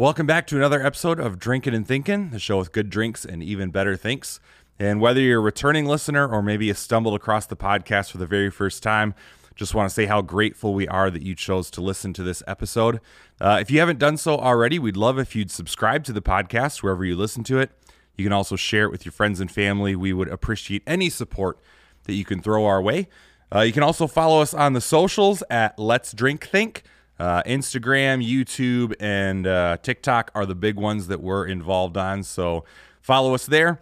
Welcome back to another episode of Drinking and Thinking, the show with good drinks and even better thinks. And whether you're a returning listener or maybe you stumbled across the podcast for the very first time, just want to say how grateful we are that you chose to listen to this episode. Uh, if you haven't done so already, we'd love if you'd subscribe to the podcast wherever you listen to it. You can also share it with your friends and family. We would appreciate any support that you can throw our way. Uh, you can also follow us on the socials at Let's Drink Think. Uh, Instagram, YouTube, and uh, TikTok are the big ones that we're involved on. So follow us there.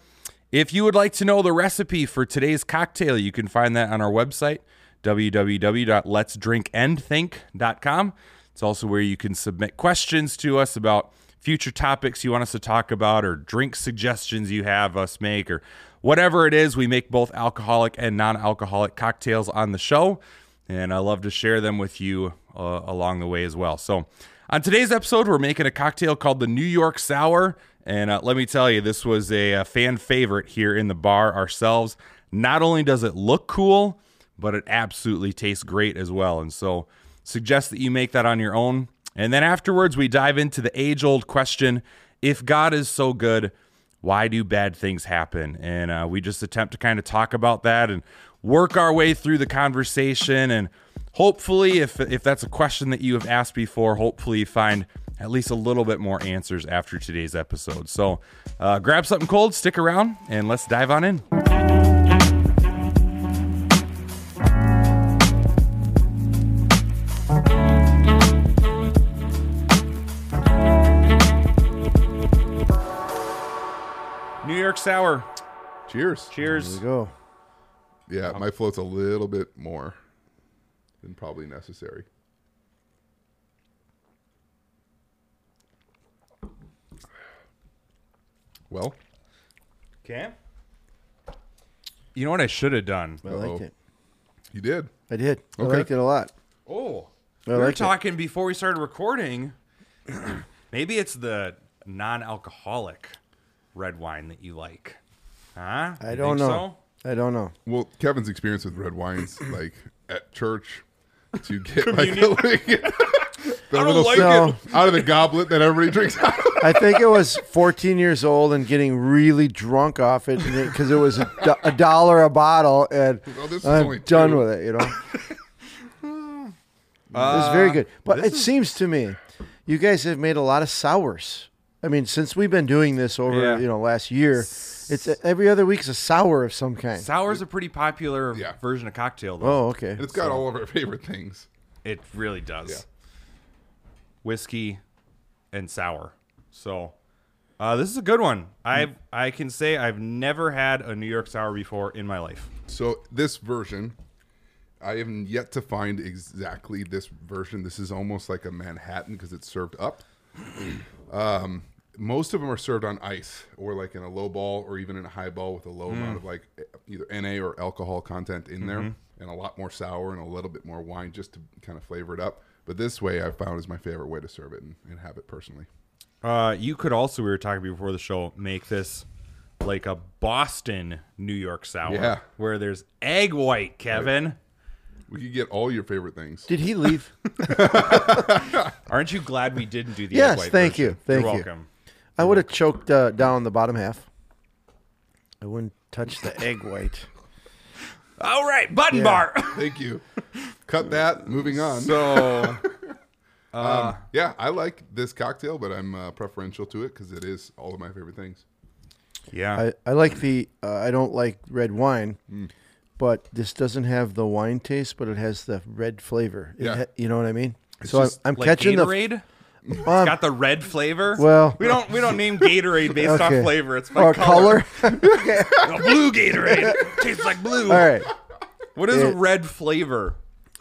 If you would like to know the recipe for today's cocktail, you can find that on our website, www.letsdrinkandthink.com. It's also where you can submit questions to us about future topics you want us to talk about or drink suggestions you have us make or whatever it is. We make both alcoholic and non alcoholic cocktails on the show, and I love to share them with you uh, along the way as well. So, on today's episode, we're making a cocktail called the New York Sour. And uh, let me tell you, this was a, a fan favorite here in the bar ourselves. Not only does it look cool, but it absolutely tastes great as well. And so, suggest that you make that on your own. And then afterwards, we dive into the age old question if God is so good, why do bad things happen? And uh, we just attempt to kind of talk about that and work our way through the conversation. And hopefully, if, if that's a question that you have asked before, hopefully find at least a little bit more answers after today's episode. So uh, grab something cold, stick around, and let's dive on in. New York Sour. Cheers. Cheers. There we go. Yeah, um, my float's a little bit more than probably necessary. Well, Okay. You know what I should have done? I Uh-oh. liked it. you did. I did. I Okay. liked it a lot. Oh, I we were liked it. talking before we started recording. Maybe it's the non-alcoholic red wine that you like, huh? I You don't think know. I don't know. Well, Kevin's experience with red wines, like at church, to get like the, the don't little like sip it. out of the goblet that everybody drinks out of. I think it was 14 years old and getting really drunk off it because it was a, do- a dollar a bottle, and Well, I'm done two. with it. You know, it was very uh, good. But this it seems to me, you guys have made a lot of sours. I mean, since we've been doing this over Yeah. you know last year, it's every other week's a sour of some kind. Sour's a pretty popular Yeah. version of cocktail, though. Oh, okay. And it's got all of our favorite things. It really does. Yeah. Whiskey and sour. So, uh, this is a good one. I I can say I've never had a New York sour before in my life. So this version, I have yet to find exactly this version. This is almost like a Manhattan because it's served up. um, most of them are served on ice or like in a low ball or even in a high ball with a low amount of like either NA or alcohol content in there and a lot more sour and a little bit more wine just to kind of flavor it up. But this way I found is my favorite way to serve it and, and have it personally. Uh, you could also, we were talking before the show, make this like a Boston New York sour. Yeah. Where there's egg white, Kevin. We could get all your favorite things. Did he leave? Aren't you glad we didn't do the Yes, egg white Yes, thank version? you, thank You're you. welcome. I would have choked uh, down the bottom half. I wouldn't touch the egg white. All right, button Yeah. bar. Thank you. Cut that. Moving on. so, Um, yeah, I like this cocktail, but I'm uh, preferential to it because it is all of my favorite things. yeah. I, I like the. Uh, I don't like red wine, Mm. but this doesn't have the wine taste, but it has the red flavor. It Yeah. ha- you know what I mean. It's so I'm, just I'm like catching Gatorade. The. Um, Got the red flavor. well, we don't we don't name Gatorade based okay. off flavor. It's by or color. color. A blue Gatorade tastes like blue. All right. What is a red flavor?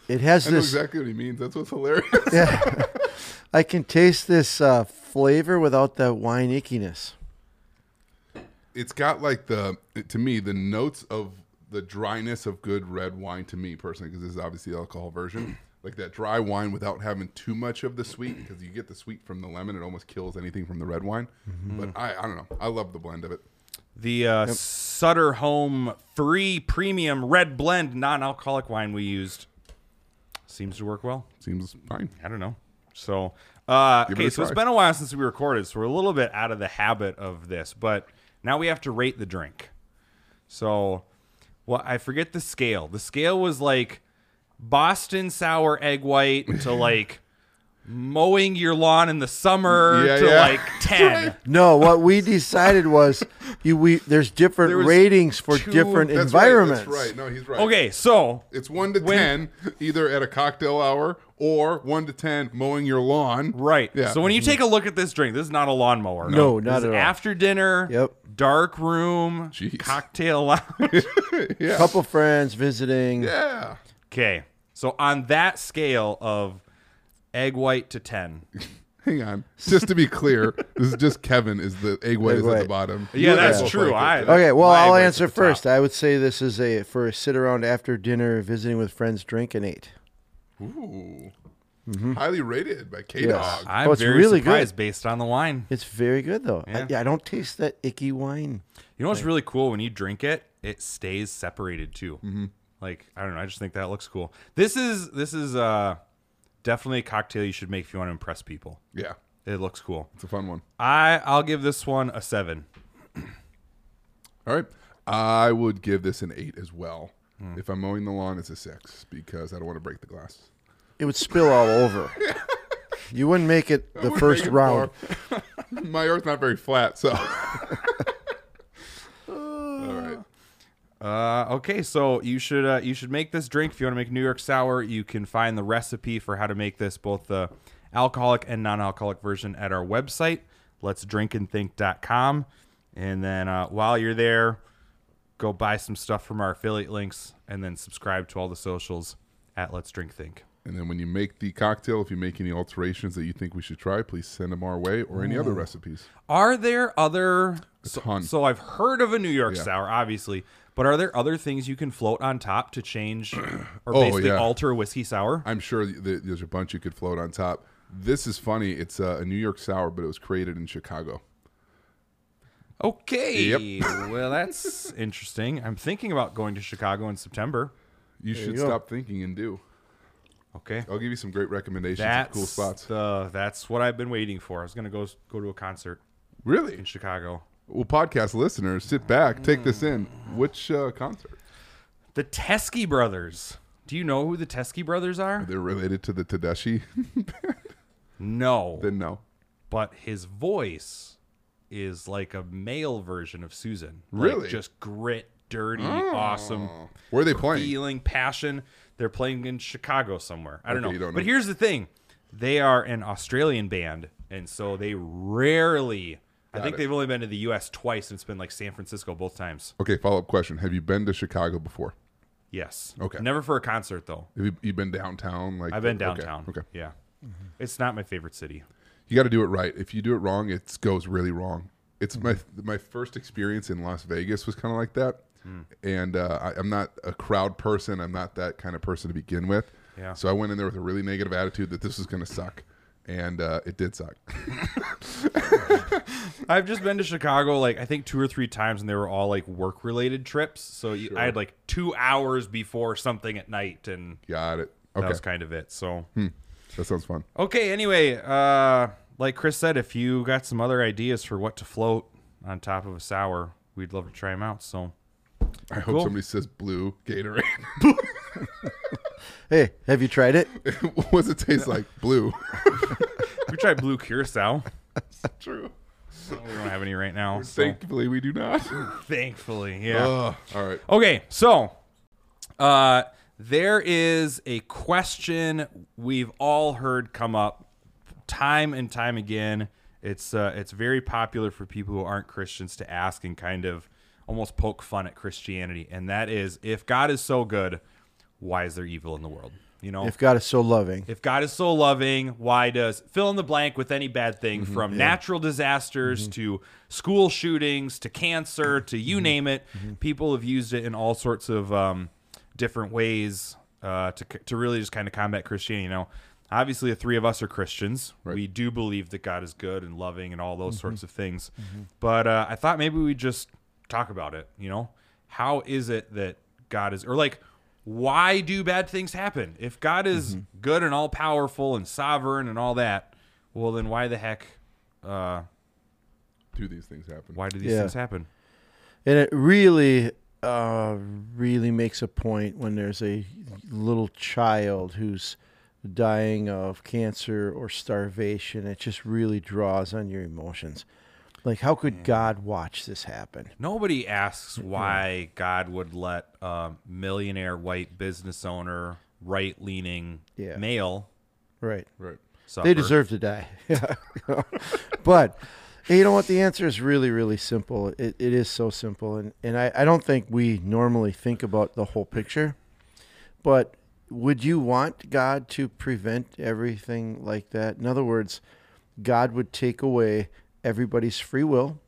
It has I know this. exactly what he means. That's what's hilarious. Yeah. I can taste this uh, flavor without the wine ickiness. it's got like the to me the notes of the dryness of good red wine to me personally because this is obviously the alcohol version. Like that dry wine without having too much of the sweet because you get the sweet from the lemon. It almost kills anything from the red wine. But I, I don't know. I love the blend of it. The uh, Sutter Home Fre premium red blend non-alcoholic wine we used seems to work well. Seems fine. I don't know. So Uh, Give it okay, a so it's been a while since we recorded, so we're a little bit out of the habit of this, but now we have to rate the drink. So, well, I forget the scale. The scale was like Boston sour egg white to like mowing your lawn in the summer Yeah, to yeah. like 10. No, what we decided was you we there's different There ratings for two- different That's environments. Right, that's right. No, he's right. Okay, so It's one to When- ten, either at a cocktail hour or one to ten mowing your lawn. Right. Yeah. So when you mm-hmm. take a look at this drink, this is not a lawnmower. No, This not is at all. After dinner. Yep. Dark room. Jeez. Cocktail lounge. yeah. Couple friends visiting. Yeah. Okay. So on that scale of egg white to ten. Hang on. Just to be clear, this is just Kevin is the egg white Egg is at the white. bottom. Yeah, You that's both true. like I- it. Okay, well My I'll white's answer at the first. top. I would say this is a for a sit around after dinner visiting with friends drink and eight. Ooh. Mm-hmm. Highly rated by K Yes. Dog. I'm Oh, it's very really surprised good. based on the wine. It's very good though. I, Yeah. yeah, I don't taste that icky wine. You know what's really cool when you drink it? It stays separated too. Mm-hmm. Like I don't know. I just think that looks cool. This is this is uh definitely a cocktail you should make if you want to impress people. Yeah. It looks cool. It's a fun one. I I'll give this one a seven. All right. I would give this an eight as well. Hmm. If I'm mowing the lawn, it's a six because I don't want to break the glass. It would spill all over. You wouldn't make it the first it round. My earth's not very flat, so. Uh, okay, so you should uh, you should make this drink if you want to make New York sour. You can find the recipe for how to make this, both the alcoholic and non-alcoholic version, at our website, let's drinkandthink.com. And then uh, while you're there, go buy some stuff from our affiliate links, and then subscribe to all the socials at Let's Drink Think. And then when you make the cocktail, if you make any alterations that you think we should try, please send them our way or any other recipes. Are there other? So, so I've heard of a New York Yeah. sour, obviously, but are there other things you can float on top to change or Oh, basically yeah. alter a whiskey sour? I'm sure th- there's a bunch you could float on top. This is funny. It's uh, a New York sour, but it was created in Chicago. Okay. Yep. well, that's interesting. I'm thinking about going to Chicago in September. You should you stop thinking and do. Okay. I'll give you some great recommendations That's of cool spots. The, that's what I've been waiting for. I was going to go go to a concert Really? in Chicago. Well, podcast listeners, sit back, take this in. Which uh, concert? The Teskey Brothers. Do you know who the Teskey Brothers are? They're related to the Tedeschi? No. then no. but his voice is like a male version of Susan. Really? Like just grit, dirty, awesome Oh. Where are they playing? feeling, passion. They're playing in Chicago somewhere. I don't Okay, know. you don't know. but here's the thing. They are an Australian band, and so they rarely I think it. they've only been to the US twice and it's been like San Francisco both times. Okay, follow up question. Have you been to Chicago before? Yes. Okay. Never for a concert though. Have you, you been downtown? Like I've been downtown. Okay. Yeah. It's not my favorite city. You got to do it right. If you do it wrong, it goes really wrong. It's my my first experience in Las Vegas was kind of like that, and uh, I, I'm not a crowd person. I'm not that kind of person to begin with. Yeah. So I went in there with a really negative attitude that this was going to suck, and uh, it did suck. I've just been to Chicago like I think two or three times, and they were all like work related trips. So you I had like two hours before something at night, and got it. that Okay, was kind of it. So that sounds fun. okay. Anyway, uh, like Chris said, if you got some other ideas for what to float on top of a sour, we'd love to try them out. So I hope Cool. somebody says blue Gatorade. Hey, have you tried it? what does it taste like? Blue. we tried blue curacao. True. we don't have any right now. So Thankfully, we do not. thankfully, yeah. Ugh. all right. Okay, so uh, there is a question we've all heard come up time and time again. It's uh, it's very popular for people who aren't Christians to ask and kind of almost poke fun at Christianity, and that is if God is so good, why is there evil in the world? You know, If God is so loving. if God is so loving, why does fill in the blank with any bad thing Mm-hmm. from natural disasters to school shootings to cancer to Mm-hmm. you name it? People have used it in all sorts of um, different ways uh, to to really just kind of combat Christianity. You know, obviously the three of us are Christians. We do believe that God is good and loving and all those Mm-hmm. sorts of things. But uh, I thought maybe we just talk about it. You know, how is it that God is or like why do bad things happen? If God is Mm-hmm. good and all powerful and sovereign and all that, Well, then why the heck? Uh, Do these things happen? why do these Yeah. things happen? And it really, uh, really makes a point when there's a little child who's dying of cancer or starvation. It just really draws on your emotions. Like, how could God watch this happen? Nobody asks why God would let a millionaire white business owner, right leaning Yeah. male Right. Right. suffer. They deserve to die. but you know what? The answer is really, really simple. It, it is so simple. And, and I, I don't think we normally think about the whole picture. But would you want God to prevent everything like that? In other words, God would take away everybody's free will.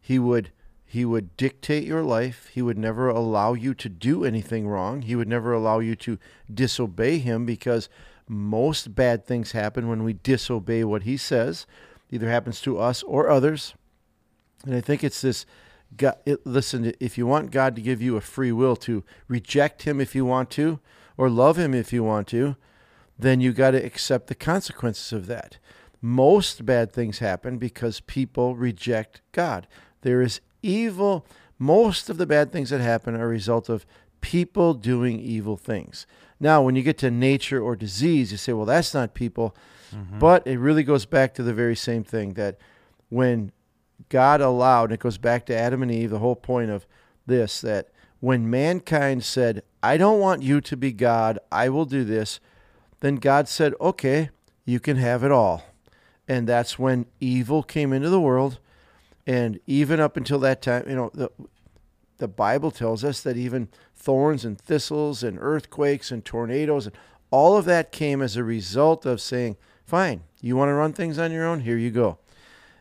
He would he would dictate your life. He would never allow you to do anything wrong. He would never allow you to disobey him because most bad things happen when we disobey what he says. Either happens to us or others. And I think it's this God, it, listen, if you want God to give you a free will to reject him if you want to or love him if you want to, then you got to accept the consequences of that. Most bad things happen because people reject God. There is evil. Most of the bad things that happen are a result of people doing evil things. Now, when you get to nature or disease, you say, well, that's not people. Mm-hmm. But it really goes back to the very same thing that when God allowed, and it goes back to Adam and Eve, the whole point of this, that when mankind said, I don't want you to be God, I will do this, then God said, okay, you can have it all. And that's when evil came into the world. And even up until that time, you know, the, the Bible tells us that even thorns and thistles and earthquakes and tornadoes and all of that came as a result of saying, fine, you want to run things on your own? Here you go.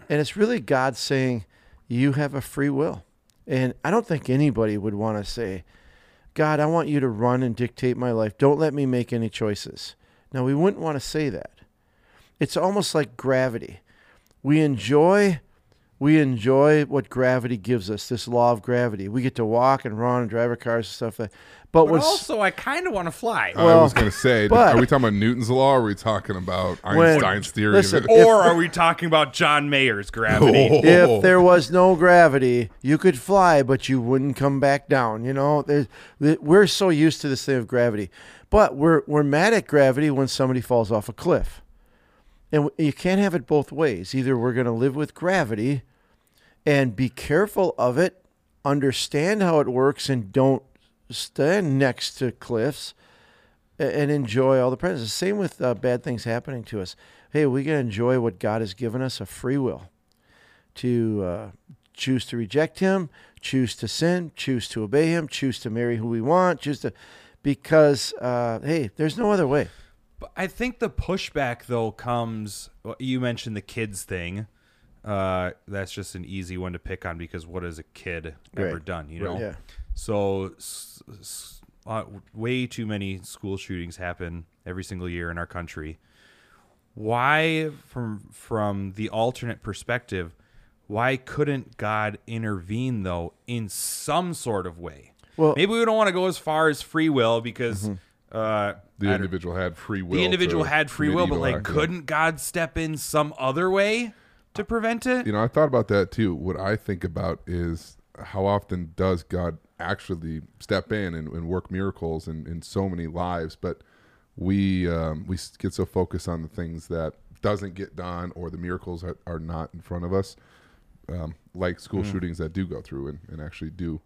And it's really God saying, you have a free will. And I don't think anybody would want to say, God, I want you to run and dictate my life. Don't let me make any choices. Now, we wouldn't want to say that. It's almost like gravity. We enjoy we enjoy what gravity gives us, this law of gravity. We get to walk and run and drive our cars and stuff like But, But when also, I kind of want to fly. I was going to say, but- are we talking about Newton's law? or Are we talking about When- Einstein's theory? listen, of it? or are we talking about John Mayer's gravity? Oh. if there was no gravity, you could fly, but you wouldn't come back down. You know, There's, we're so used to this thing of gravity, but we're we're mad at gravity when somebody falls off a cliff, and you can't have it both ways. Either we're going to live with gravity, and be careful of it, understand how it works, and don't stand next to cliffs, and enjoy all the presents. Same with uh, bad things happening to us. Hey, we can enjoy what God has given us a free will to uh, choose to reject him, choose to sin, choose to obey him, choose to marry who we want, choose to, because uh, hey, there's no other way. But I think the pushback though comes. well, You mentioned the kids thing. Uh, that's just an easy one to pick on because what has a kid ever Right. done? You know. Yeah. So, s- s- uh, way too many school shootings happen every single year in our country. Why, from from the alternate perspective, why couldn't God intervene though in some sort of way? Well- maybe we don't want to go as far as free will because uh, the individual had free will. the individual had free will, but like, couldn't God step in some other way to prevent it? You know, I thought about that too. What I think about is how often does God actually step in and, and work miracles in, in so many lives, but we um, we get so focused on the things that doesn't get done or the miracles are, are not in front of us, um, like school Hmm. shootings that do go through and, and actually do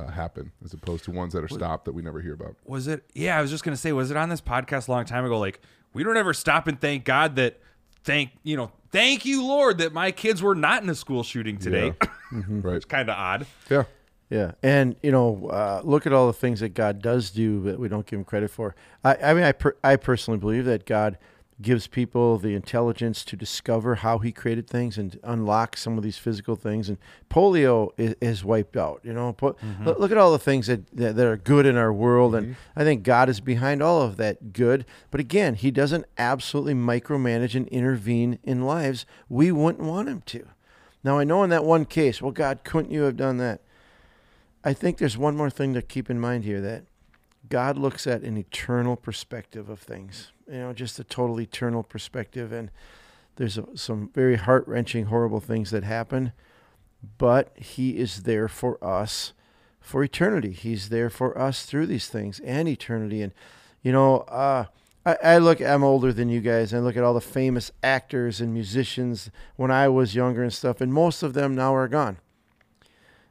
uh, happen, as opposed to ones that are stopped that we never hear about. was it yeah i was just gonna say was it on this podcast a long time ago like we don't ever stop and thank god that thank you know thank you lord that my kids were not in a school shooting today Yeah. right? It's kind of odd Yeah. Yeah, and you know, uh, look at all the things that God does do that we don't give Him credit for. I, I mean, I per, I personally believe that God gives people the intelligence to discover how He created things and unlock some of these physical things. And polio is, is wiped out. You know, Po- mm-hmm. look, look at all the things that, that that are good in our world, and mm-hmm. I think God is behind all of that good. But again, He doesn't absolutely micromanage and intervene in lives we wouldn't want Him to. Now, I know in that one case, well, God, couldn't you have done that? I think there's one more thing to keep in mind here that God looks at an eternal perspective of things. You know, just a total eternal perspective. And There's a, some very heart wrenching, horrible things that happen, but He is there for us for eternity. He's there for us through these things and eternity. And, you know, uh, I, I look, I'm older than you guys, and I look at all the famous actors and musicians when I was younger and stuff, and most of them now are gone.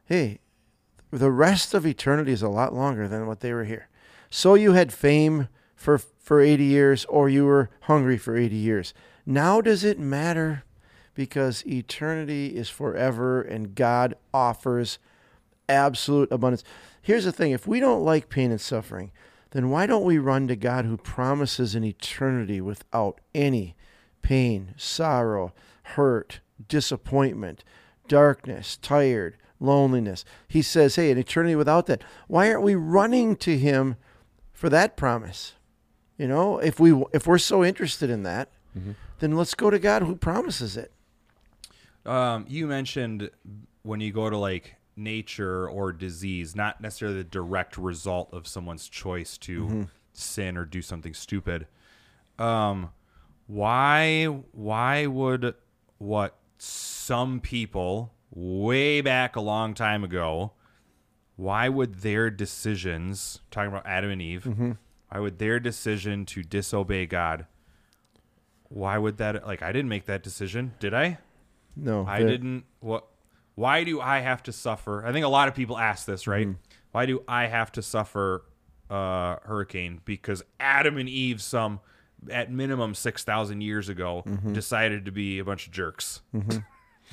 Hey, the rest of eternity is a lot longer than what they were here. So you had fame for for 80 years or you were hungry for 80 years. Now does it matter because eternity is forever and God offers absolute abundance. Here's the thing, if we don't like pain and suffering, then why don't we run to God who promises an eternity without any pain, sorrow, hurt, disappointment, darkness, tired, loneliness? He says, hey, an eternity without that. Why aren't we running to Him for that promise? You know, if we if we're so interested in that, mm-hmm. then let's go to God who promises it. Um, you mentioned when you go to like nature or disease, not necessarily the direct result of someone's choice to mm-hmm. sin or do something stupid. Um, why why would what some people way back a long time ago, why would their decisions, talking about Adam and Eve, mm-hmm. Why would their decision to disobey God, why would that like I didn't make that decision, did I? No, I didn't. What why do I have to suffer? I think a lot of people ask this, right? Mm. Why do I have to suffer uh, hurricane? Because Adam and Eve, some at minimum six thousand years ago, mm-hmm. decided to be a bunch of jerks. Mm-hmm.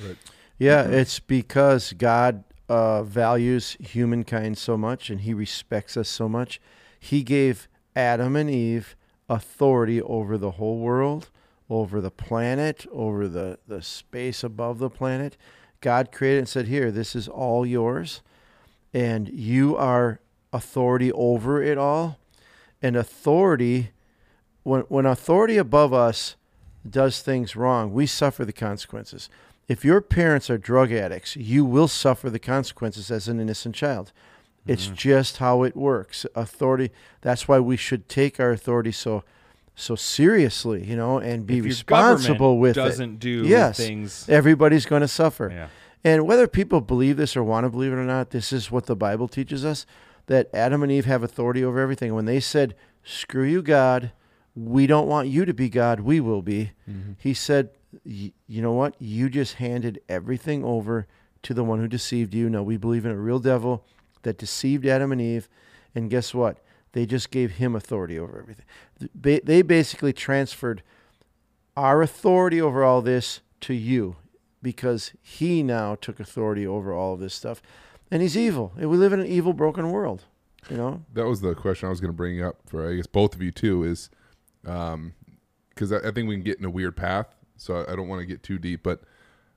right. Yeah, it's because God uh, values humankind so much and He respects us so much. He gave Adam and Eve authority over the whole world, over the planet, over the, the space above the planet. God created and said, Here, this is all yours, and you are authority over it all. And authority, when, when authority above us does things wrong, we suffer the consequences. If your parents are drug addicts, you will suffer the consequences as an innocent child. It's mm-hmm. just how it works. Authority, that's why we should take our authority so so seriously, you know, and be responsible with doesn't it. Doesn't do yes, things. Everybody's going to suffer. Yeah. And whether people believe this or want to believe it or not, this is what the Bible teaches us that Adam and Eve have authority over everything. When they said, "Screw you, God, we don't want you to be God, we will be," mm-hmm. He said, "You know what? You just handed everything over to the one who deceived you. Now we believe in a real devil that deceived Adam and Eve, and guess what? They just gave him authority over everything. They basically transferred our authority over all this to you because he now took authority over all of this stuff. And he's evil. And We live in an evil, broken world. You know? That was the question I was going to bring up for, I guess, both of you, too, is because um, I, I think we can get in a weird path. So I don't want to get too deep. But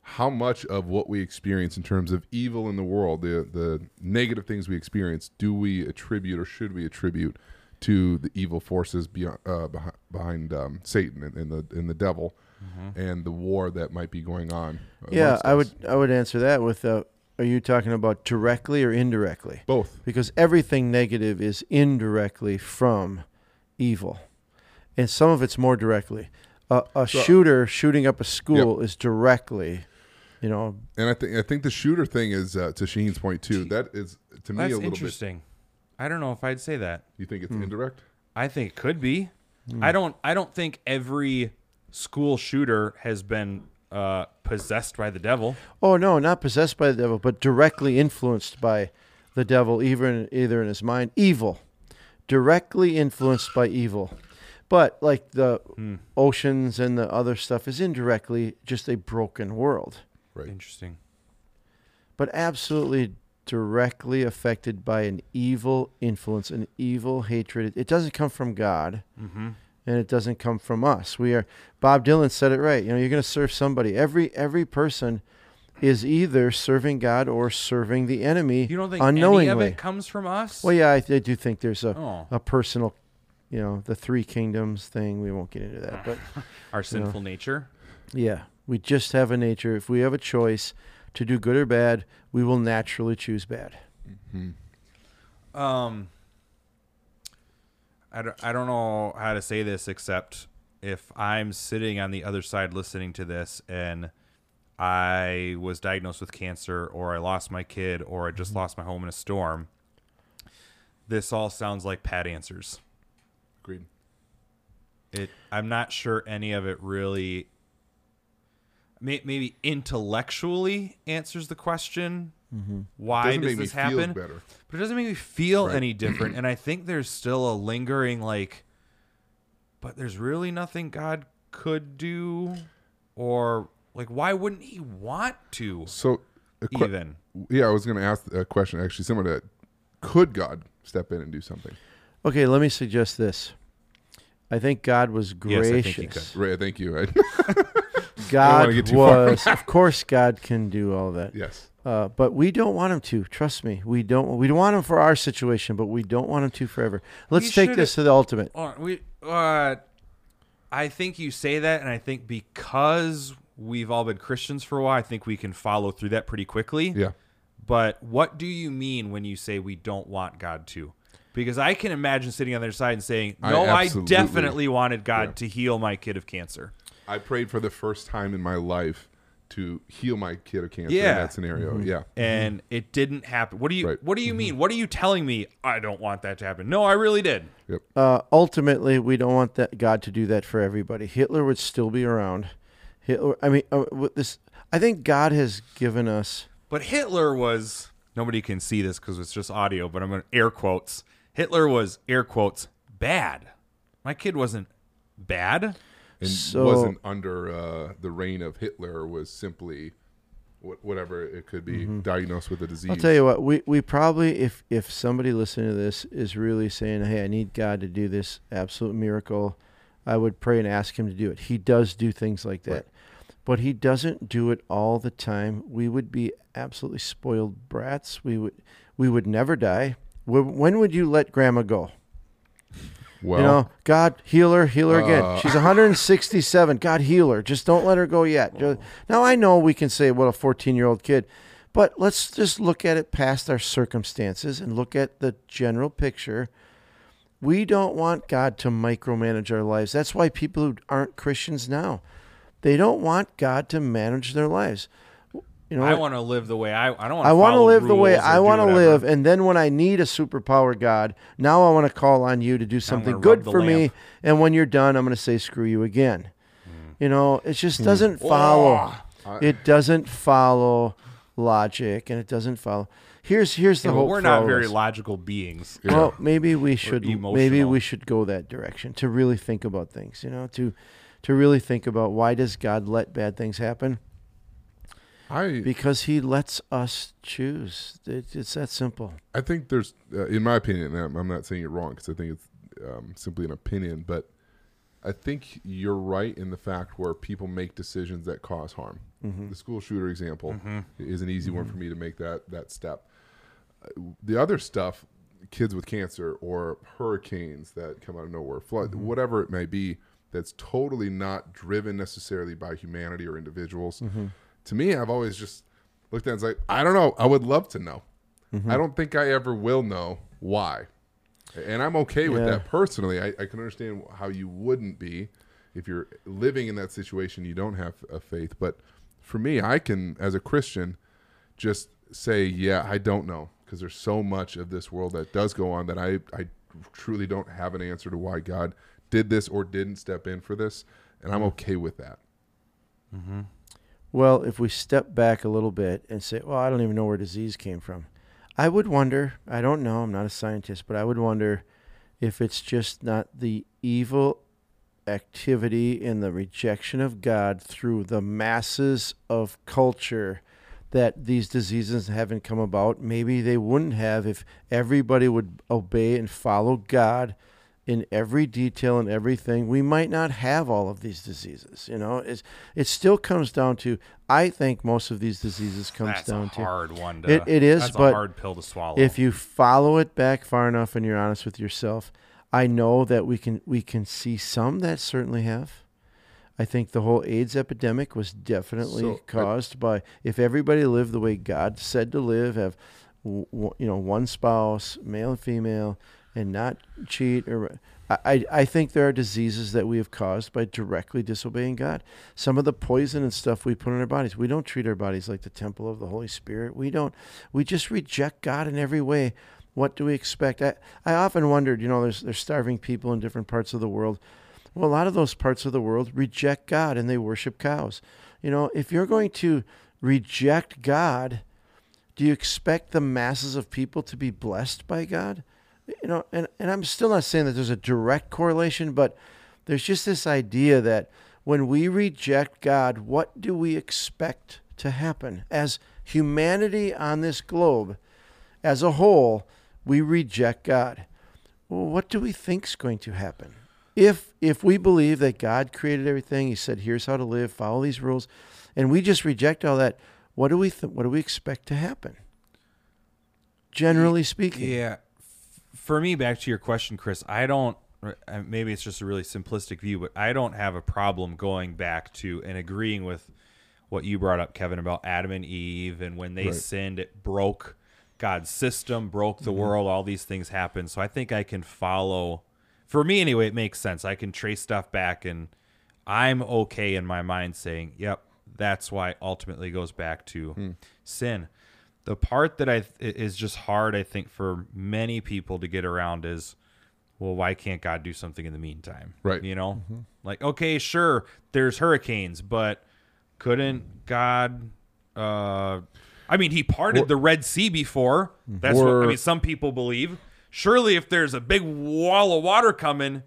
how much of what we experience in terms of evil in the world, the the negative things we experience, do we attribute or should we attribute to the evil forces beyond, uh, behind, behind um, Satan and, and, the and the devil, mm-hmm. and the war that might be going on? Yeah, I would I would answer that with. Uh, are you talking about directly or indirectly? Both. Because everything negative is indirectly from evil, and some of it's more directly. a so, shooter shooting up a school yep. is directly you know. And I think I think the shooter thing is uh, to Sheen's point too. That is to me That's a little interesting. Bit, I don't know if I'd say that. You think it's mm. indirect? I think it could be. Mm. I don't. I don't think every school shooter has been uh, possessed by the devil. Oh no, not possessed by the devil, but directly influenced by the devil, even either in his mind, evil, directly influenced by evil. But like the hmm. oceans and the other stuff is indirectly just a broken world. Right. Interesting. But absolutely directly affected by an evil influence, an evil hatred. It doesn't come from God. Mm-hmm. And it doesn't come from us. We are. Bob Dylan said it right. You know, you're going to serve somebody. Every every person is either serving God or serving the enemy. You don't think unknowingly. any of it comes from us? Well, yeah, I, I do think there's a oh. a personal, you know, the three kingdoms thing. We won't get into that, but our sinful know, nature. Yeah, we just have a nature. If we have a choice to do good or bad, we will naturally choose bad. Mm-hmm. Um, I don't, I don't know how to say this except if I'm sitting on the other side listening to this and I was diagnosed with cancer or I lost my kid or I just lost my home in a storm, this all sounds like pat answers. Agreed. It I'm not sure any of it really may, maybe intellectually answers the question mm-hmm. why Doesn't does make me this feel happen better. but it doesn't make me feel Right. any different and i think there's still a lingering like but there's really nothing god could do or like why wouldn't he want to So, a que- even yeah, I was going to ask a question actually similar to that. Could God step in and do something? Okay, let me suggest this. I think God was Yes, I think gracious. he could. Right. Thank you. Right? God get too far. was, of course, God can do all that. yes. Uh, but we don't want him to. Trust me, we don't. We don't want him for our situation, but we don't want him to forever. Let's We take this to the ultimate. We uh I think you say that and I think because we've all been Christians for a while, I think we can follow through that pretty quickly. Yeah. But what do you mean when you say we don't want God to? Because I can imagine sitting on their side and saying, "No, I, absolutely- definitely wanted God Yeah. to heal my kid of cancer." I prayed for the first time in my life to heal my kid of cancer Yeah. in that scenario. Yeah. And it didn't happen. What do you Right. What do you mean? What are you telling me? I don't want that to happen. No, I really did. Yep. Uh, ultimately, we don't want that God to do that for everybody. Hitler would still be around. Hitler. I mean, uh, with this. I think God has given us. But Hitler was nobody can see this because it's just audio, but I'm going to air quotes. Hitler was air quotes bad. My kid wasn't bad. And So- wasn't under uh, the reign of Hitler. Was simply wh- whatever it could be diagnosed with a disease. Mm-hmm. I'll tell you what. We we probably if if somebody listening to this is really saying, "Hey, I need God to do this absolute miracle," I would pray and ask Him to do it. He does do things like that. Right. But he doesn't do it all the time. We would be absolutely spoiled brats. We would, we would never die. When would you let Grandma go? Well, you know, God heal her, heal her again. Uh, She's 167. God heal her. Just don't let her go yet. Ju- Now I know we can say, "What a 14 year old kid," but let's just look at it past our circumstances and look at the general picture. We don't want God to micromanage our lives. That's why people who aren't Christians now, they don't want God to manage their lives. You know, I want to live the way I. I don't want. I want to live the way I want want to live, and then when I need a superpower God, now I want to call on you to do something good the for me. lamp. And when you're done, I'm going to say screw you again. Hmm. You know, it just doesn't follow. I- It doesn't follow logic, and it doesn't follow. Here's here's the Yeah, but hope. we're for not all very us. logical beings. Well, maybe we should maybe we should go that direction to really think about things. You know, to to really think about why does God let bad things happen? I Because He lets us choose. It, it's that simple. I think there's, uh, in my opinion, I'm I'm not saying it wrong because I think it's um, simply an opinion, but I think you're right in the fact where people make decisions that cause harm. The school shooter example is an easy one for me to make that that step. Uh, The other stuff, kids with cancer or hurricanes that come out of nowhere, flood, whatever it may be, that's totally not driven necessarily by humanity or individuals. To me, I've always just looked at it and like, I don't know. I would love to know. Mm-hmm. I don't think I ever will know why. And I'm okay with Yeah. that personally. I, I can understand how you wouldn't be if you're living in that situation, you don't have a faith. But for me, I can, as a Christian, just say, yeah, I don't know. Because there's so much of this world that does go on that I, I truly don't have an answer to why God did this or didn't step in for this. And I'm mm-hmm. okay with that. Mm-hmm. Well, if we step back a little bit and say, well, I don't even know where disease came from, I would wonder, I don't know, I'm not a scientist, but I would wonder if it's just not the evil activity and the rejection of God through the masses of culture that these diseases haven't come about. Maybe they wouldn't have if everybody would obey and follow God in every detail and everything, we might not have all of these diseases. You know, it's, it still comes down to. I think most of these diseases comes That's down a to hard one. To, It- it is, That's but a hard pill to swallow. if you follow it back far enough and you're honest with yourself. I know that we can we can see some that certainly have. I think the whole AIDS epidemic was definitely So, I- caused by if everybody lived the way God said to live, have w- w- you know one spouse, male and female, and not cheat or I, I think there are diseases that we have caused by directly disobeying God. Some of the poison and stuff we put in our bodies, we don't treat our bodies like the temple of the Holy Spirit. We don't. We just reject God in every way. What do we expect? I, I often wondered, you know, there's there's starving people in different parts of the world. Well, a lot of those parts of the world reject God and they worship cows. You know, if you're going to reject God, do you expect the masses of people to be blessed by God? You know, and, and I'm still not saying that there's a direct correlation, but there's just this idea that when we reject God, what do we expect to happen? As humanity on this globe, as a whole, we reject God. Well, what do we think's going to happen? If if we believe that God created everything, He said, "Here's how to live. Follow these rules," and we just reject all that, what do we th- what do we expect to happen? Generally speaking, Yeah. For me, back to your question, Chris, I don't. uh, Maybe it's just a really simplistic view, but I don't have a problem going back to and agreeing with what you brought up, Kevin, about Adam and Eve, and when they Right. sinned, it broke God's system, broke the world. All these things happened. So I think I can follow. For me, anyway, it makes sense. I can trace stuff back, and I'm okay in my mind saying, "Yep, that's why." Ultimately, goes back to sin. The part that I th- is just hard, I think, for many people to get around is, well, why can't God do something in the meantime? Right. You know, like okay, sure, there's hurricanes, but couldn't God? Uh, I mean, He parted Or- the Red Sea before. That's what I mean. Some people believe. Surely, if there's a big wall of water coming,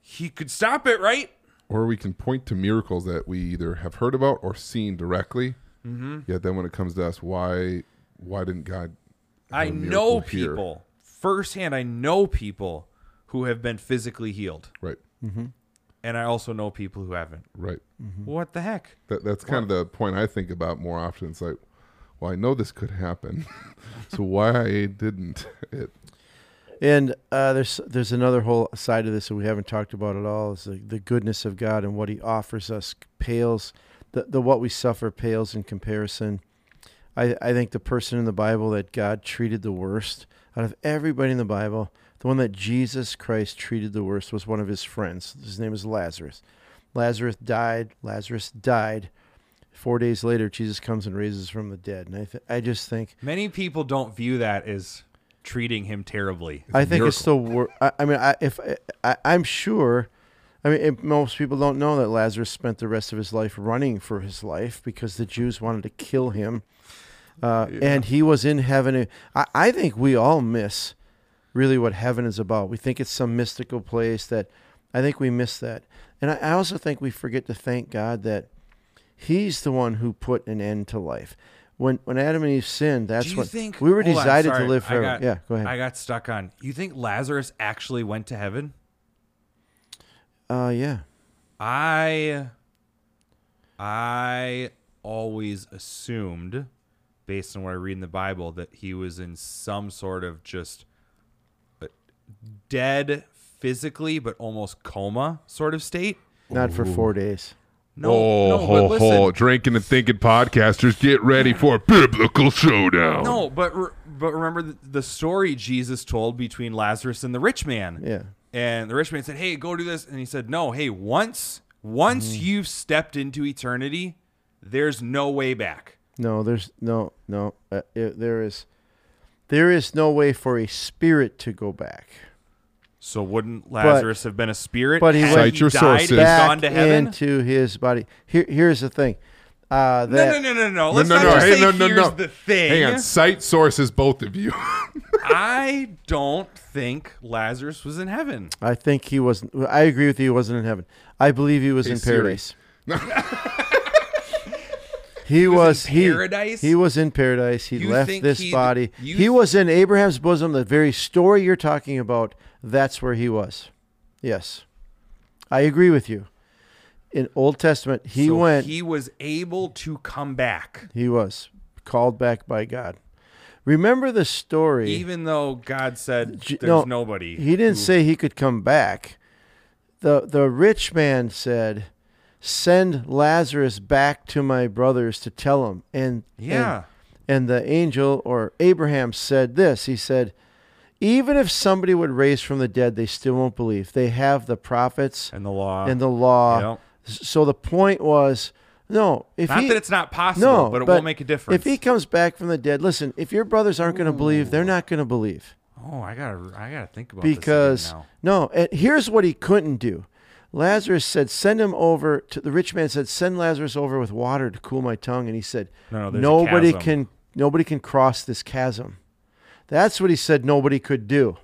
He could stop it, right? or we can point to miracles that we either have heard about or seen directly. Mm-hmm. Yet then, when it comes to us, why why didn't God? I know miracle here? people firsthand. I know people who have been physically healed, Right, and I also know people who haven't. right. What the heck? That that's kind of the point I think about more often. It's like, well, I know this could happen, so why didn't it? And uh, there's there's another whole side of this that we haven't talked about at all is the, the goodness of God and what He offers us pales the, the what we suffer pales in comparison. I I think the person in the Bible that God treated the worst out of everybody in the Bible, the one that Jesus Christ treated the worst was one of His friends. His name is Lazarus. Lazarus died. Lazarus died. Four days later, Jesus comes and raises from the dead. And I th- I just think Many people don't view that as treating him terribly. I think it's still. Wor- I, I mean, I, if I, I'm sure, I mean, if most people don't know that Lazarus spent the rest of his life running for his life because the Jews wanted to kill him, uh, and he was in heaven. I, I think we all miss really what heaven is about. We think it's some mystical place that. I think we miss that, and I, I also think we forget to thank God that He's the one who put an end to life. When when Adam and Eve sinned, that's what think we were hold on, decided to live forever. got- yeah, go ahead. I got stuck on. You think Lazarus actually went to heaven? uh, yeah. I I always assumed, based on what I read in the Bible, that he was in some sort of just uh, dead physically, but almost coma sort of state. Not for four days. No, oh, no, ho, but listen, ho, drinking and thinking podcasters, get ready for a biblical showdown. no, but re- but remember the, the story Jesus told between Lazarus and the rich man. Yeah. And the rich man said, "Hey, go do this." And he said, "No, hey, once once Mm-hmm. you've stepped into eternity, there's no way back." No, there's no, no. Uh, it, there is, there is no way for a spirit to go back. So wouldn't Lazarus have been a spirit? but he had went- Cite your died sources. Back gone to heaven? into his body. Here, here's the thing. Uh, No, that, no, no, no, no. No, Let's no, not no, just hey, say no, no, here's no. the thing. Hang on, cite sources, both of you. I don't think Lazarus was in heaven. I think he was. I agree with you. He wasn't in heaven. I believe he was Hey, in Siri. paradise. he was. in he paradise? he was in paradise. He You left this he- body. he was in Abraham's bosom. The very story you're talking about. That's where he was. Yes, I agree with you. In Old Testament, he So went. He was able to come back, He was called back by God. Remember the story. even though God said there's no, nobody. He didn't who- say he could come back. The the rich man said, "Send Lazarus back to my brothers to tell them. And Yeah. and, and the angel or Abraham said this. He said, even if somebody would raise from the dead, they still won't believe. They have the prophets And the law. and the law. Yep. So the point was, no, if Not he, that it's not possible, no, but it won't make a difference. If he comes back from the dead, listen, if your brothers aren't going to believe, they're not going to believe oh, I gotta, I gotta think about this because no. And here's what he couldn't do. Lazarus said, "Send him over." To the rich man said, "Send Lazarus over with water to cool my tongue." And he said, No, no, there's a "Nobody can, nobody can cross this chasm." That's what he said. Nobody could do.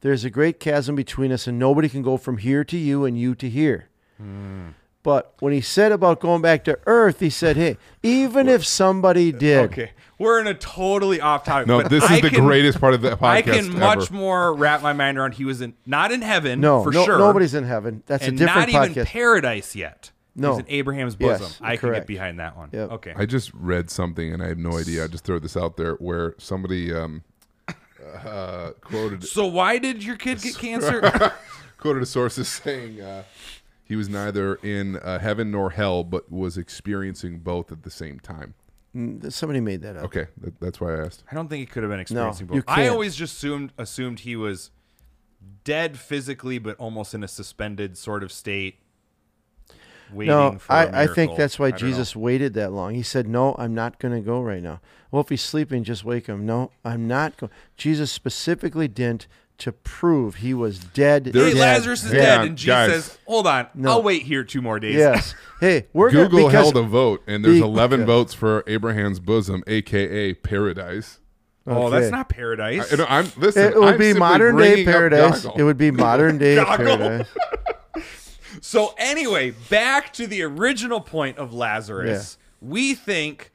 There's a great chasm between us, and nobody can go from here to you and you to here. Hmm. But when he said about going back to Earth, he said, "Hey, even if somebody did, Okay, we're in a totally off topic. No, but this is I the can- greatest part of the podcast. I can much more wrap my mind around. He was in not in heaven, no, for no sure. nobody's in heaven. That's and a different not even paradise yet. No. He's in Abraham's bosom. Yes, I can correct. get behind that one. Yep. Okay. I just read something and I have no idea. I just throw this out there where somebody um, uh, quoted so why did your kid get cancer? quoted a source as saying uh, he was neither in uh, heaven nor hell, but was experiencing both at the same time. Mm, Somebody made that up. Okay, that, that's why I asked. I don't think he could have been experiencing you both. I can't. always just assumed assumed he was dead physically, but almost in a suspended sort of state, waiting No, for a I, I think miracle. that's why I don't know. Jesus waited that long. He said, No, I'm not going to go right now. Well, if he's sleeping, just wake him. No, I'm not going. Jesus specifically didn't to prove he was dead. Hey, dead, Lazarus is dead. dead, and Jesus guys. says, "Hold on, No. I'll wait here two more days." Yes. Hey, we're gonna- Google because, held a vote, and there's Be- 11 votes for Abraham's bosom, aka paradise. Oh, Okay. that's not paradise. I, I'm listen. It would I'm be simply modern day bringing up paradise. Goggle. It would be modern day Goggle. paradise. So anyway, back to the original point of Lazarus. We think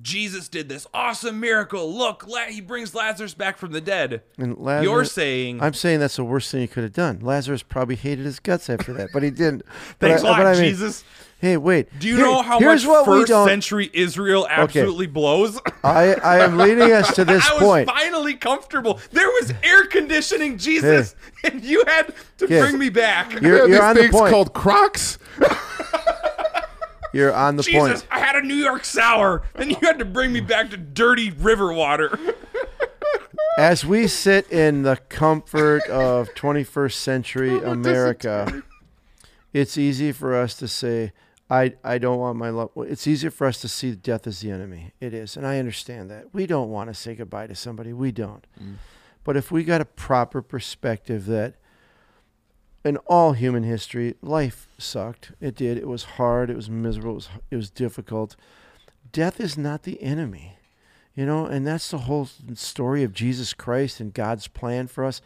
Jesus did this awesome miracle. Look, La- he brings Lazarus back from the dead. And Lazarus, You're saying I'm saying that's the worst thing he could have done. Lazarus probably hated his guts after that, but he didn't. But thanks I- a lot, but I mean, Jesus. Hey, wait. Do you Here- know how here's much what first century Israel absolutely blows? I, I am leading us to this I was point. finally comfortable. There was air conditioning, Jesus, and you had to Okay. bring me back. You're, Yeah, you're this on the point. called Crocs. You're on the Jesus, point. I had a New York sour. Then you had to bring me back to dirty river water. As we sit in the comfort of 21st century America, it's easy for us to say, I, I don't want my love. It's easier for us to see death as the enemy. It is. And I understand that. We don't want to say goodbye to somebody. We don't. Mm. But if we got a proper perspective that in all human history, life sucked. It did. It was hard. It was miserable. It was, it was difficult. Death is not the enemy. You know, and that's the whole story of Jesus Christ and God's plan for us.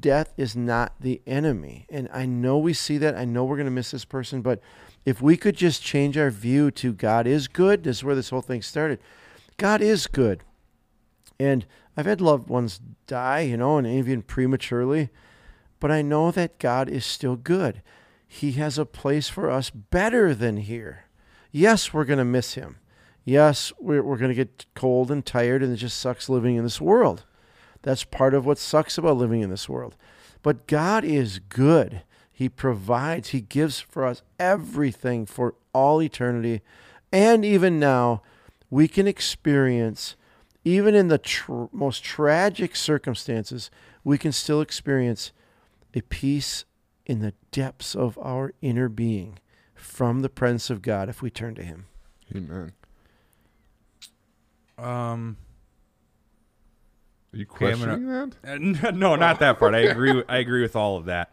Death is not the enemy. And I know we see that. I know we're going to miss this person, but if we could just change our view to God is good, this is where this whole thing started. God is good. And I've had loved ones die, you know, and even prematurely, but I know that God is still good. He has a place for us better than here. Yes, we're going to miss him. Yes, we're, we're going to get cold and tired, and it just sucks living in this world. That's part of what sucks about living in this world. But God is good. He provides, He gives for us everything for all eternity. And even now, we can experience, even in the tr- most tragic circumstances, we can still experience a peace in the depths of our inner being from the presence of God if we turn to Him. Amen. Um, Are you Okay, gonna- questioning that? Uh, No, not that part. I agree. I agree with all of that.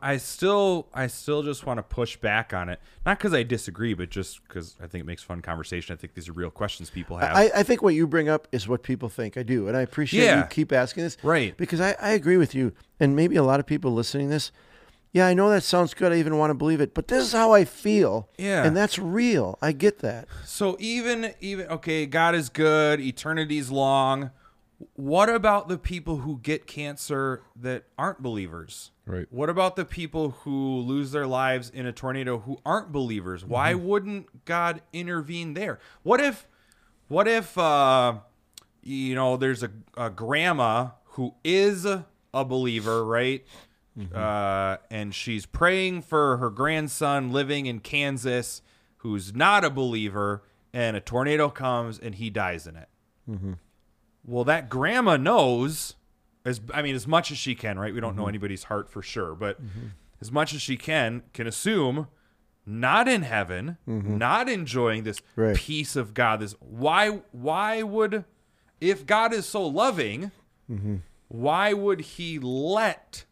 I still, I still just want to push back on it. Not because I disagree, but just because I think it makes fun conversation. I think these are real questions people have. I, I think what you bring up is what people think. I do, and I appreciate Yeah. you keep asking this. Right. Because I, I agree with you, and maybe a lot of people listening to this. Yeah, I know that sounds good. I even want to believe it, but this is how I feel. Yeah. and that's real. I get that. So even even okay, God is good, eternity's long. What about the people who get cancer that aren't believers? Right. What about the people who lose their lives in a tornado who aren't believers? Why wouldn't God intervene there? What if what if uh you know there's a, a grandma who is a believer, right? Uh, and she's praying for her grandson living in Kansas who's not a believer, and a tornado comes and he dies in it. Well, that grandma knows as I mean, as much as she can, right? We don't Mm-hmm. know anybody's heart for sure, but as much as she can, can assume not in heaven, not enjoying this Mm-hmm. Right. peace of God. This why why would if God is so loving, Mm-hmm. why would he let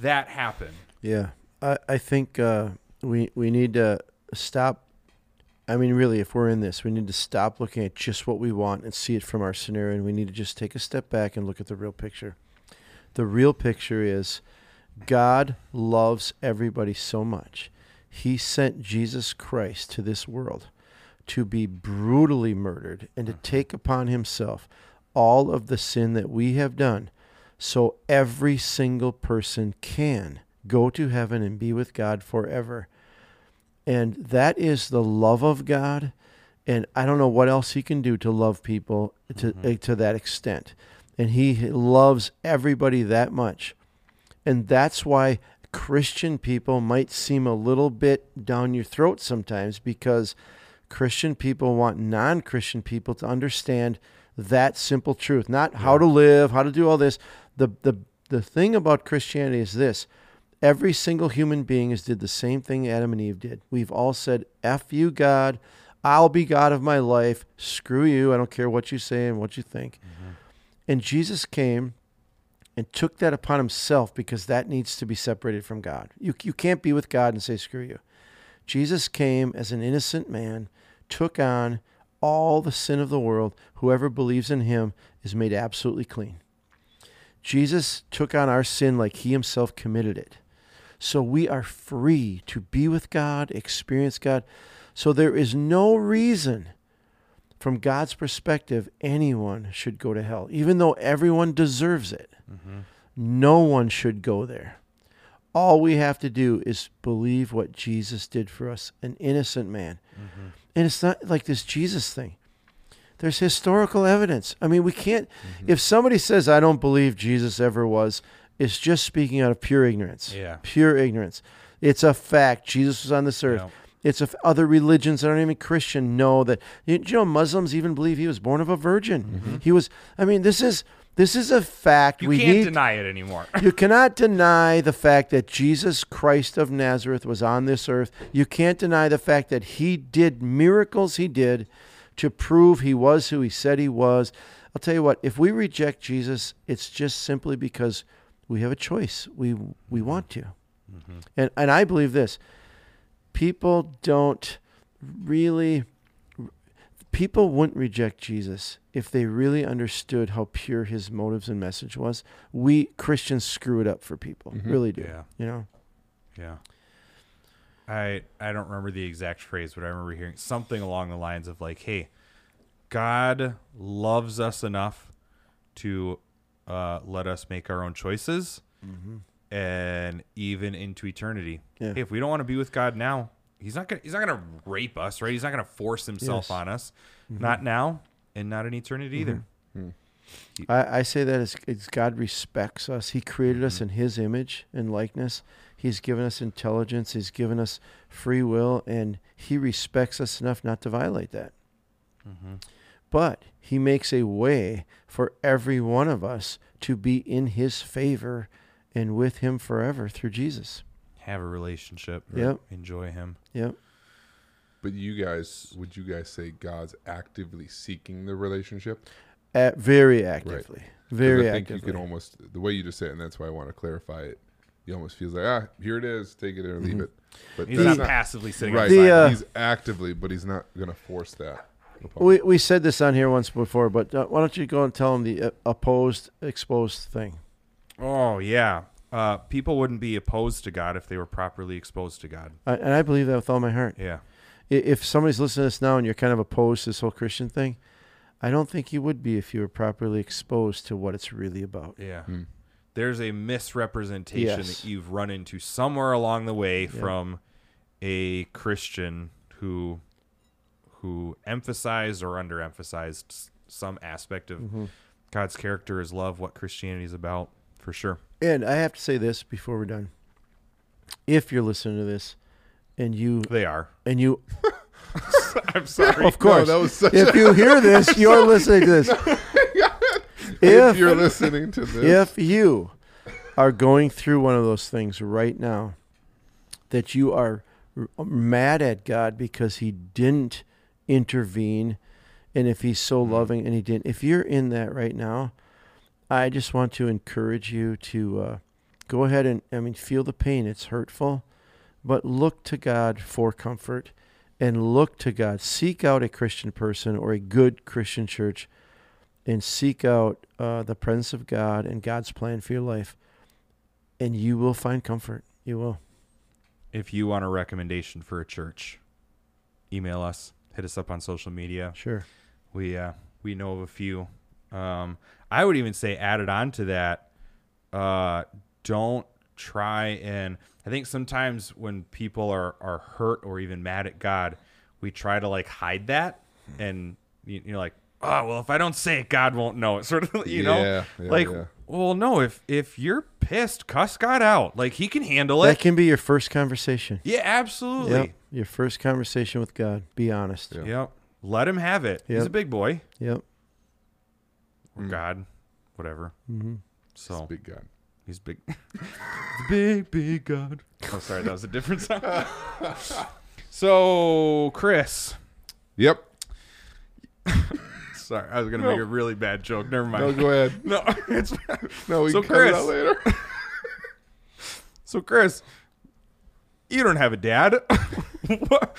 that happen? Yeah, I, I think uh, we we need to stop. I mean, really, if we're in this, we need to stop looking at just what we want and see it from our scenario, and we need to just take a step back and look at the real picture. The real picture is God loves everybody so much. He sent Jesus Christ to this world to be brutally murdered and to mm-hmm. take upon himself all of the sin that we have done so every single person can go to heaven and be with God forever. And that is the love of God. And I don't know what else he can do to love people to, eh, to that extent. And he loves everybody that much. And that's why Christian people might seem a little bit down your throat sometimes because Christian people want non Christian people to understand that simple truth, not how to live, how to do all this. The, the, the thing about Christianity is this every single human being has did the same thing Adam and Eve did. We've all said, F you, God. I'll be God of my life. Screw you. I don't care what you say and what you think. Mm-hmm. And Jesus came and took that upon himself because that needs to be separated from God. You, you can't be with God and say, screw you. Jesus came as an innocent man, took on all the sin of the world. Whoever believes in him is made absolutely clean. Jesus took on our sin like he himself committed it. So we are free to be with God, experience God. So there is no reason from God's perspective anyone should go to hell, even though everyone deserves it. Mm-hmm. No one should go there. All we have to do is believe what Jesus did for us, an innocent man. Mm-hmm. And it's not like this Jesus thing. There's historical evidence. I mean, we can't, mm-hmm. if somebody says, I don't believe Jesus ever was, it's just speaking out of pure ignorance. Yeah. Pure ignorance. It's a fact. Jesus was on this earth. Yeah. It's a f other religions that aren't even Christian know that. You, know, Muslims even believe he was born of a virgin. Mm-hmm. He was, I mean, this is, this is a fact. You we can't need, deny it anymore. you cannot deny the fact that Jesus Christ of Nazareth was on this earth. You can't deny the fact that he did miracles he did to prove he was who he said he was. I'll tell you what, if we reject Jesus, it's just simply because we have a choice. We we mm-hmm. want to. Mm-hmm. And and I believe this. People don't really people wouldn't reject Jesus if they really understood how pure his motives and message was. We Christians screw it up for people, mm-hmm. really do. Yeah. You know, Yeah. I I don't remember the exact phrase, but I remember hearing something along the lines of like, "Hey, God loves us enough to uh, let us make our own choices, and even into eternity. Yeah. Hey, if we don't want to be with God now, He's not gonna He's not gonna rape us, right? He's not gonna force Himself Yes. on us, not now, and not in eternity either. I, I say that as, as God respects us. He created us Mm-hmm. in His image and likeness. He's given us intelligence. He's given us free will, and He respects us enough not to violate that. Mm-hmm. But He makes a way for every one of us to be in His favor and with Him forever through Jesus. Have a relationship. Yep. Enjoy Him. Yep. But you guys, would you guys say God's actively seeking the relationship? At, very actively. 'Cause Very actively. I think actively. you can almost the way you just said, it, and that's why I want to clarify it. He almost feels like ah, here it is, take it or leave it. But He's that's not passively sitting right. on the The, uh, he's actively, but he's not going to force that. Upon we, we said this on here once before, but uh, why don't you go and tell them the uh, opposed, exposed thing? Oh yeah. Uh, people wouldn't be opposed to God if they were properly exposed to God. I, and I believe that with all my heart. Yeah. If somebody's listening to this now and you're kind of opposed to this whole Christian thing, I don't think you would be if you were properly exposed to what it's really about. Yeah. Hmm. There's a misrepresentation Yes. that you've run into somewhere along the way from a Christian who who emphasized or underemphasized some aspect of Mm-hmm. God's character is love, what Christianity is about, for sure. And I have to say this before we're done. If you're listening to this and you They are. and you I'm sorry. of course that was such if you hear this, you're listening to this. if you're listening to this, if you are going through one of those things right now, that you are mad at God because He didn't intervene, and if He's so loving and He didn't, if you're in that right now, I just want to encourage you to uh, go ahead and, I mean, feel the pain. It's hurtful, but look to God for comfort and look to God. Seek out a Christian person or a good Christian church and seek out uh, the presence of God and God's plan for your life, and you will find comfort. You will. If you want a recommendation for a church, email us. Hit us up on social media. Sure. We uh, we know of a few. Um, I would even say added on to that. Uh, don't try and I think sometimes when people are are hurt or even mad at God, we try to like hide that, and you, you're like, oh well, if I don't say it, God won't know it. Sort of, you know, Yeah, yeah, like. yeah. Well, no. If if you're pissed, cuss God out. Like He can handle it. That can be your first conversation. yeah, absolutely. Yep. Your first conversation with God. Be honest. Yeah. Yep. Let him have it. He's a big boy. Yep. Or God, whatever. hmm So big God. he's big. big, big God. Oh, sorry. That was a different song. so, Chris. Yep. Sorry. I was going to make a really bad joke. Never mind. No, go ahead. No, it's No, we So, can cut it Chris. out later. So, Chris, you don't have a dad. What-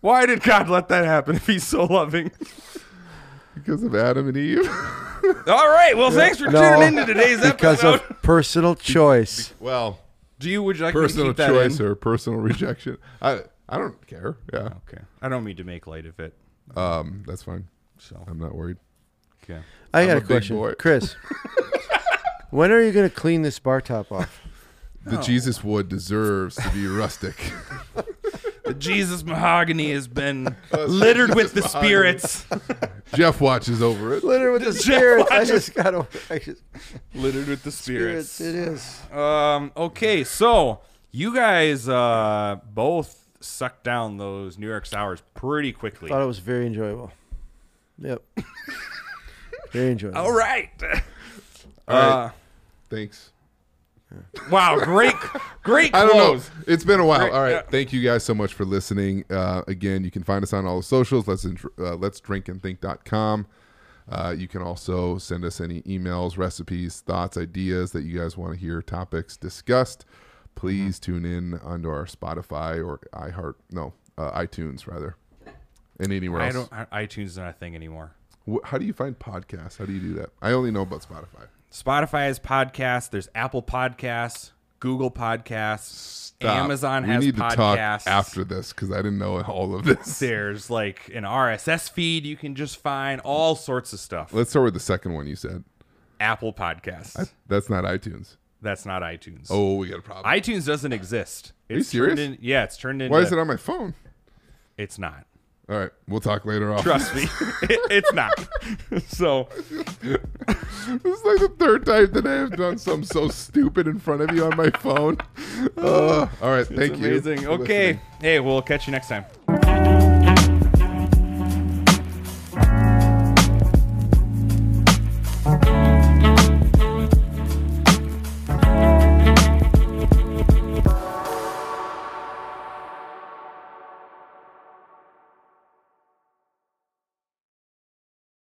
Why did God let that happen if he's so loving? because of Adam and Eve. All right. Well, thanks for No, tuning into today's episode. Because episode. of personal choice. well, Do you would you like me to personal keep that choice in? or personal rejection. I I don't care. Yeah. Okay. I don't mean to make light of it. Um, that's fine. So, I'm not worried. okay. I I'm got a a big question. boy. Chris, when are you going to clean this bar top off? The Jesus wood deserves to be rustic. The Jesus mahogany has been littered with the mahogany. spirits. Jeff watches over it. Littered with the Jeff spirits. I watches- just got to. I just, littered with the spirits. spirits. It is. Um. Okay. So you guys uh both sucked down those New York sours pretty quickly. Thought it was very enjoyable. Yep. very enjoyable. All right. All right. Uh, Thanks. wow. Great. Great I don't know. close. It's been a while. Great, All right. yeah. Thank you guys so much for listening. Uh, again, you can find us on all the socials. Let's uh, let's drink and think.com. Uh, you can also send us any emails, recipes, thoughts, ideas that you guys want to hear topics discussed. Please Mm-hmm. tune in onto our Spotify or iHeart, no, uh, iTunes rather, and anywhere I don't. iTunes is not a thing anymore. Wh- How do you find podcasts? How do you do that? I only know about Spotify. Spotify has podcasts. There's Apple Podcasts, Google Podcasts, Stop. Amazon we has need podcasts. to talk after this because I didn't know all of this. There's like an RSS feed you can just find all sorts of stuff. Let's start with the second one you said. Apple Podcasts. That's not iTunes. That's not iTunes. Oh, we got a problem. iTunes doesn't exist. Are you It's serious? turned In, yeah, it's turned into. Why is it on my phone? It's not. All right, we'll talk later on. Trust me, it, it's not. so this is like the third time today I've done something so stupid in front of you on my phone. Uh, all right, thank you. amazing. Okay, listening. hey, we'll catch you next time.